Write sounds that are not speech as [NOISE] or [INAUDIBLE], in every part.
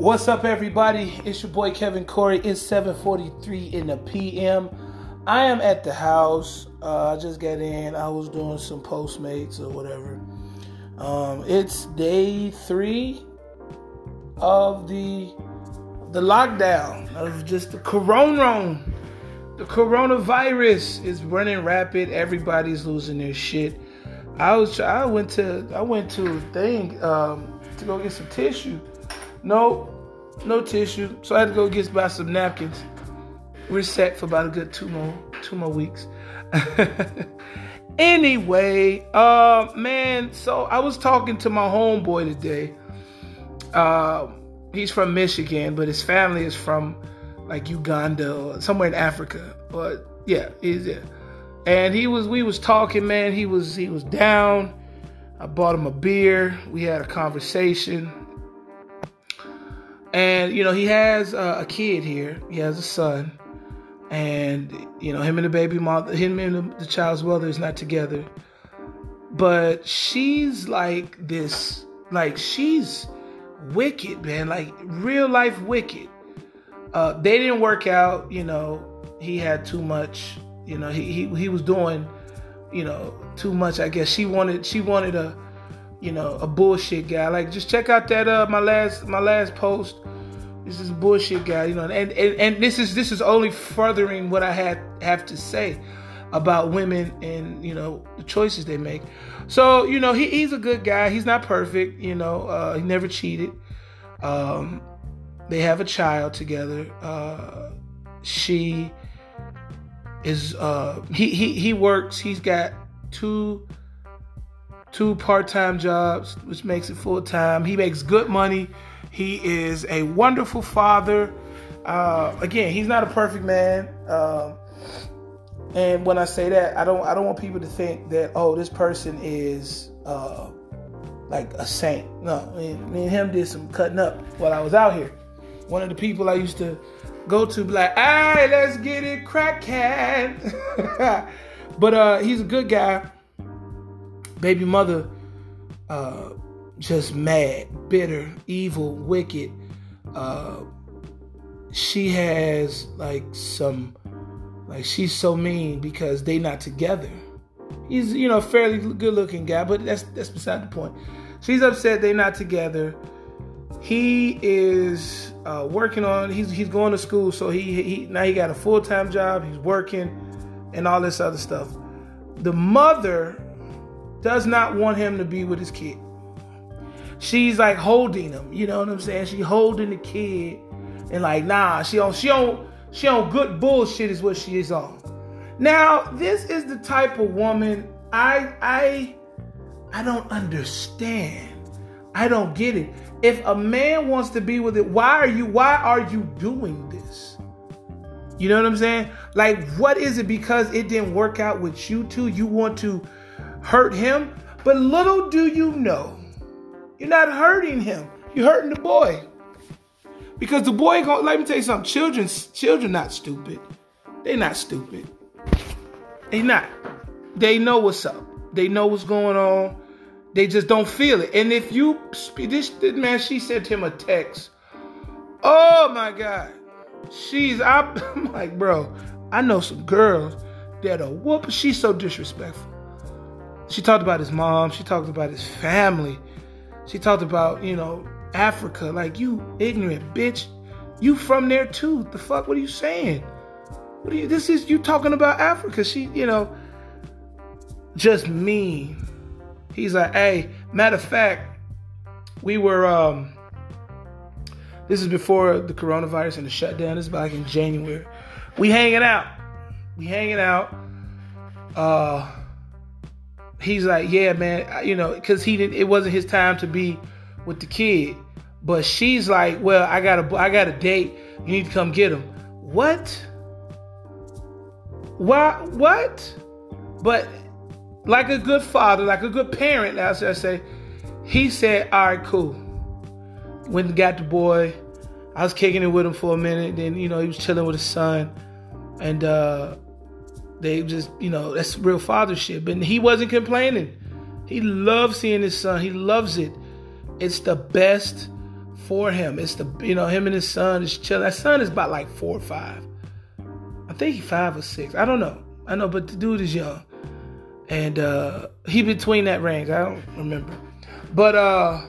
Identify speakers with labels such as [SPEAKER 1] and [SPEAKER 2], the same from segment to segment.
[SPEAKER 1] What's up, everybody? It's your boy Kevin Cory. It's 7:43 in the PM. I am at the house. Uh, I just got in. I was doing some Postmates or whatever. Um, it's day three of the the lockdown of just the corona. The coronavirus is running rapid. Everybody's losing their shit. I was I went to I went to a thing um, to go get some tissue. No, no tissue. So I had to go get buy some napkins. We're set for about a good two more two more weeks. [LAUGHS] anyway, uh, man. So I was talking to my homeboy today. Uh, he's from Michigan, but his family is from like Uganda or somewhere in Africa. But yeah, he's there. And he was we was talking, man. He was he was down. I bought him a beer. We had a conversation. And you know, he has uh, a kid here. He has a son. And you know, him and the baby mother, him and the, child's mother is not together. But she's like this like she's wicked, man. Like real life wicked. Uh, they didn't work out, you know. He had too much you know, he he he was doing, you know, too much. I guess she wanted she wanted a, you know, a bullshit guy. Like just check out that uh my last my last post. This is bullshit guy, you know, and, and and this is this is only furthering what I had have to say about women and you know the choices they make. So you know he, he's a good guy. He's not perfect. You know uh, he never cheated. Um, they have a child together. Uh, she is uh he he he works. He's got two two part-time jobs, which makes it full-time. He makes good money. He is a wonderful father. Uh, again, he's not a perfect man. Um, and when I say that, I don't I don't want people to think that oh this person is uh, like a saint. No, me and him did some cutting up while I was out here. One of the people I used to go to be like, hey, let's get it crack cat. [LAUGHS] but uh, he's a good guy. Baby mother, uh, just mad, bitter, evil, wicked. Uh, she has like some, like she's so mean because they not together. He's you know fairly good looking guy, but that's that's beside the point. She's upset they not together he is uh, working on. He's he's going to school, so he he now he got a full time job. He's working, and all this other stuff. The mother does not want him to be with his kid. She's like holding him. You know what I'm saying? She holding the kid, and like nah, she on she on she on good bullshit is what she is on. Now this is the type of woman I I I don't understand. I don't get it. If a man wants to be with it, why are you why are you doing this? You know what I'm saying? Like what is it because it didn't work out with you two? You want to hurt him? But little do you know, you're not hurting him. You're hurting the boy. Because the boy going let me tell you something. Children children not stupid. They not stupid. They not. They know what's up. They know what's going on. They just don't feel it. And if you this, this man, she sent him a text. Oh my God. She's [LAUGHS] I'm like, bro, I know some girls that are whoop. She's so disrespectful. She talked about his mom. She talked about his family. She talked about, you know, Africa. Like, you ignorant bitch. You from there too. The fuck? What are you saying? What are you this is you talking about Africa. She, you know, just mean He's like, hey, matter of fact, we were um this is before the coronavirus and the shutdown. This is back in January. We hanging out. We hanging out. Uh he's like, yeah, man, you know, because he didn't it wasn't his time to be with the kid. But she's like, well, I got a I got a date. You need to come get him. What? Why what? But like a good father, like a good parent, as I say, he said, all right, cool. Went and got the boy. I was kicking it with him for a minute. Then, you know, he was chilling with his son. And uh, they just, you know, that's real fathership. And he wasn't complaining. He loves seeing his son. He loves it. It's the best for him. It's the you know him and his son is chilling. That son is about like four or five. I think he's five or six. I don't know. I know, but the dude is young, and uh he between that range. I don't remember, but uh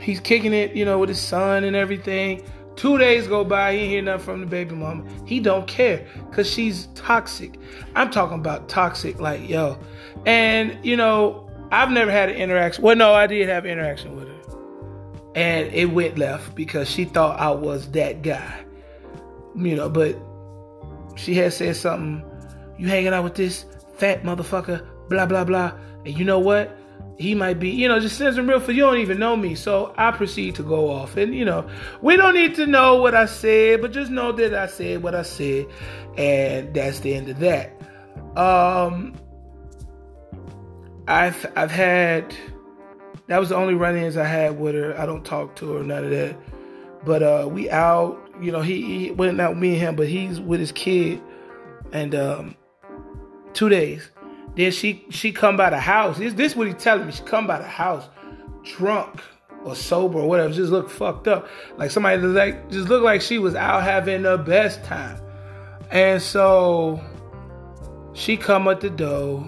[SPEAKER 1] he's kicking it, you know, with his son and everything. Two days go by, he hear nothing from the baby mama. He don't care because she's toxic. I'm talking about toxic, like yo. And you know, I've never had an interaction. Well, no, I did have interaction with her, and it went left because she thought I was that guy. You know, but she had said something. You hanging out with this fat motherfucker? Blah blah blah. And you know what? He might be, you know, just sends him real for you don't even know me. So I proceed to go off. And, you know, we don't need to know what I said, but just know that I said what I said. And that's the end of that. Um I've I've had that was the only run-ins I had with her. I don't talk to her, none of that. But uh we out, you know, he, he went out me and him, but he's with his kid and um two days. Then she she come by the house. This this what he telling me. She come by the house, drunk or sober or whatever. Just look fucked up. Like somebody like just looked like she was out having the best time. And so she come at the door,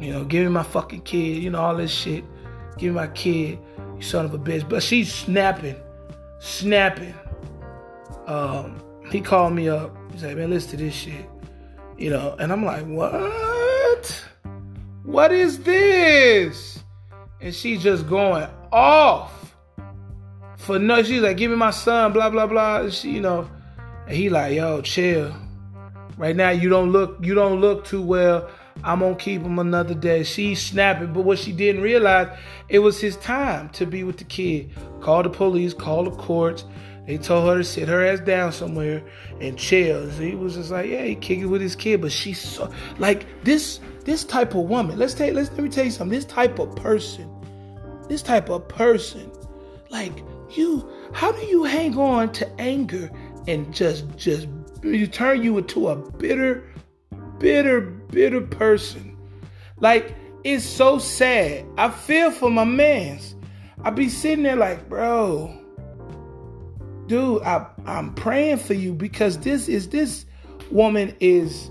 [SPEAKER 1] you know, give me my fucking kid, you know, all this shit. Give me my kid, you son of a bitch. But she's snapping, snapping. Um, he called me up. He's like, man, listen to this shit. You know, and I'm like, what? What is this? And she's just going off for no. She's like, give me my son, blah blah blah. And she, you know, and he like, yo, chill. Right now, you don't look, you don't look too well. I'm gonna keep him another day. She's snapping, but what she didn't realize, it was his time to be with the kid. Call the police, call the courts. They told her to sit her ass down somewhere and chill. So he was just like, yeah, he kicking with his kid, but she's so like this this type of woman, let's take let's let me tell you something. This type of person, this type of person, like you, how do you hang on to anger and just just you turn you into a bitter, bitter, bitter person? Like it's so sad. I feel for my mans. I be sitting there like, bro, dude, I I'm praying for you because this is this woman is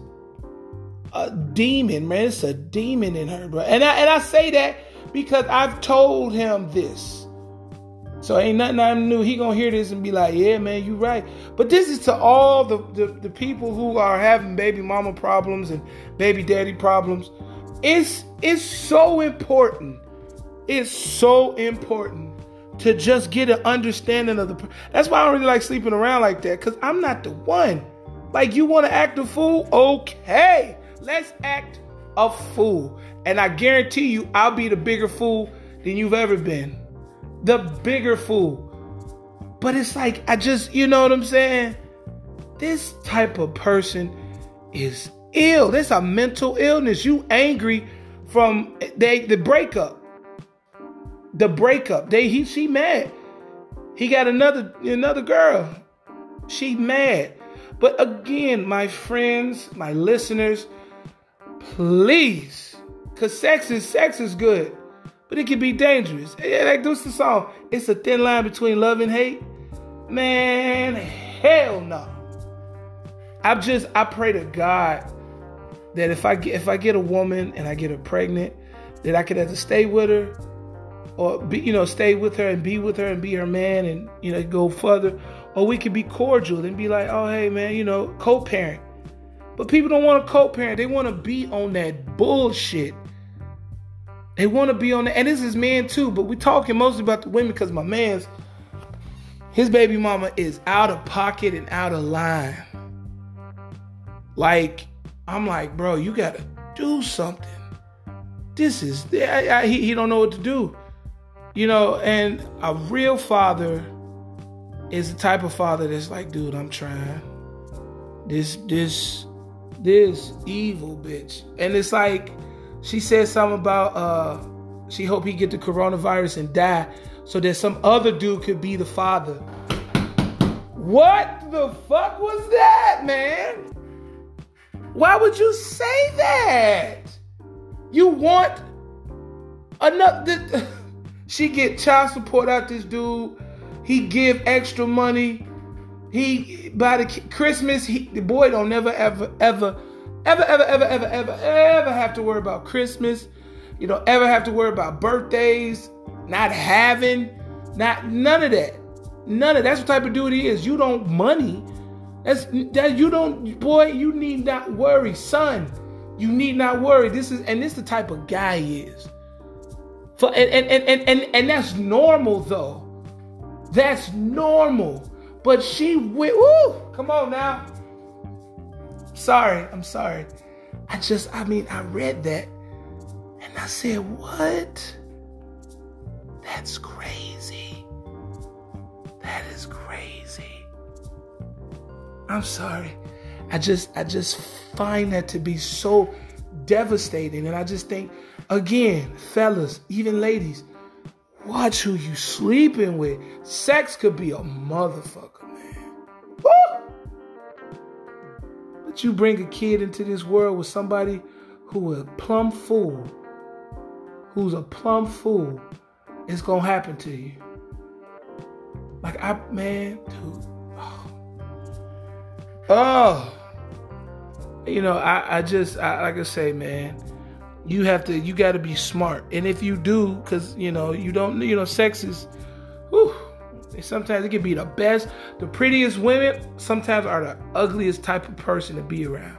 [SPEAKER 1] a demon, man. It's a demon in her, bro. And I and I say that because I've told him this. So ain't nothing I knew. He gonna hear this and be like, yeah, man, you right. But this is to all the, the, the people who are having baby mama problems and baby daddy problems. It's it's so important. It's so important to just get an understanding of the. That's why I don't really like sleeping around like that, because I'm not the one. Like you want to act a fool? Okay. Let's act a fool. And I guarantee you, I'll be the bigger fool than you've ever been. The bigger fool. But it's like, I just, you know what I'm saying? This type of person is ill. That's a mental illness. You angry from they the breakup. The breakup. They he she mad. He got another another girl. She mad. But again, my friends, my listeners, please, cause sex is sex is good, but it can be dangerous. Yeah, like this the song. It's a thin line between love and hate. Man, hell no. I just I pray to God that if I get if I get a woman and I get her pregnant, that I could have to stay with her or be you know stay with her and be with her and be her man and you know go further, or we could be cordial and be like, oh hey man, you know co-parent. But people don't want to co-parent. They want to be on that bullshit. They want to be on that. And this is men too, but we're talking mostly about the women because my man's his baby mama is out of pocket and out of line. Like, I'm like, bro, you gotta do something. This is I, I, he, he don't know what to do. You know, and a real father is the type of father that's like, dude, I'm trying. This this this evil bitch. And it's like she said something about uh she hope he get the coronavirus and die so that some other dude could be the father. What the fuck was that, man? Why would you say that? You want another She get child support out this dude. He give extra money. He by the Christmas, he, the boy don't never ever ever ever ever ever ever ever ever have to worry about Christmas. You don't ever have to worry about birthdays, not having, not none of that. None of that's what type of dude he is. You don't money. That's that you don't boy, you need not worry, son. You need not worry. This is and this is the type of guy he is. For and and and and, and that's normal though. That's normal. But she went, woo, come on now. Sorry, I'm sorry. I just, I mean, I read that and I said, what? That's crazy. That is crazy. I'm sorry. I just, I just find that to be so devastating. And I just think, again, fellas, even ladies, watch who you sleeping with. Sex could be a motherfucker, man. Woo! But you bring a kid into this world with somebody who a plumb fool, who's a plumb fool, it's gonna happen to you. Like I, man, dude. Oh, oh. you know, I, I just, I, like I say, man, you have to, you got to be smart. And if you do, because you know, you don't, you know, sex is, whew, sometimes it can be the best, the prettiest women. Sometimes are the ugliest type of person to be around.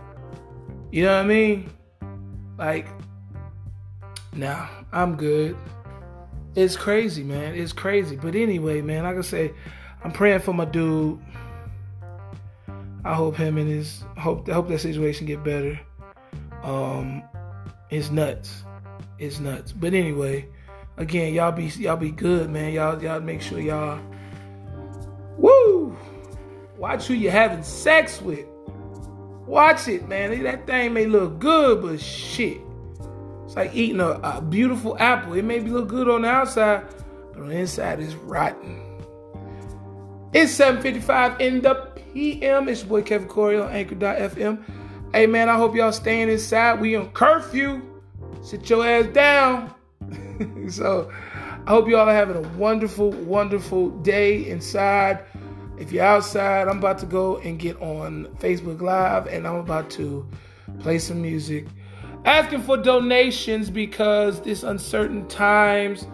[SPEAKER 1] You know what I mean? Like, nah, I'm good. It's crazy, man. It's crazy. But anyway, man, like I say, I'm praying for my dude. I hope him and his hope hope that situation get better. Um, it's nuts. It's nuts. But anyway, again, y'all be y'all be good, man. Y'all y'all make sure y'all woo watch who you're having sex with. Watch it, man. That thing may look good, but shit. It's like eating a, a beautiful apple. It may look good on the outside, but on the inside it's rotten. It's 7:55 in the PM. It's your boy Kevin Cory on Anchor.fm. Hey man, I hope y'all staying inside. We on curfew. Sit your ass down. [LAUGHS] so I hope y'all are having a wonderful, wonderful day inside. If you're outside, I'm about to go and get on Facebook Live and I'm about to play some music. Asking for donations because this uncertain times,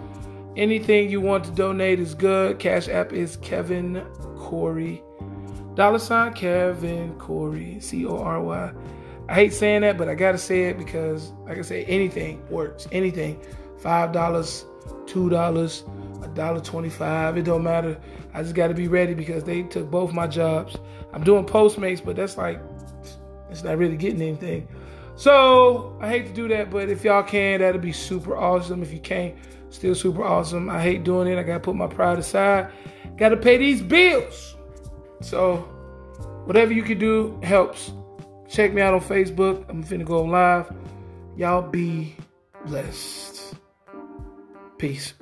[SPEAKER 1] anything you want to donate is good. Cash App is Kevin Cory. Dollar sign Kevin Cory. C O R Y. I hate saying that, but I gotta say it because, like I say, anything works. Anything. Five dollars, two dollars, a dollar twenty-five. It don't matter. I just got to be ready because they took both my jobs. I'm doing Postmates, but that's like it's not really getting anything. So I hate to do that, but if y'all can, that'd be super awesome. If you can't, still super awesome. I hate doing it. I gotta put my pride aside. Gotta pay these bills. So whatever you can do helps. Check me out on Facebook. I'm finna go live. Y'all be blessed. Peace.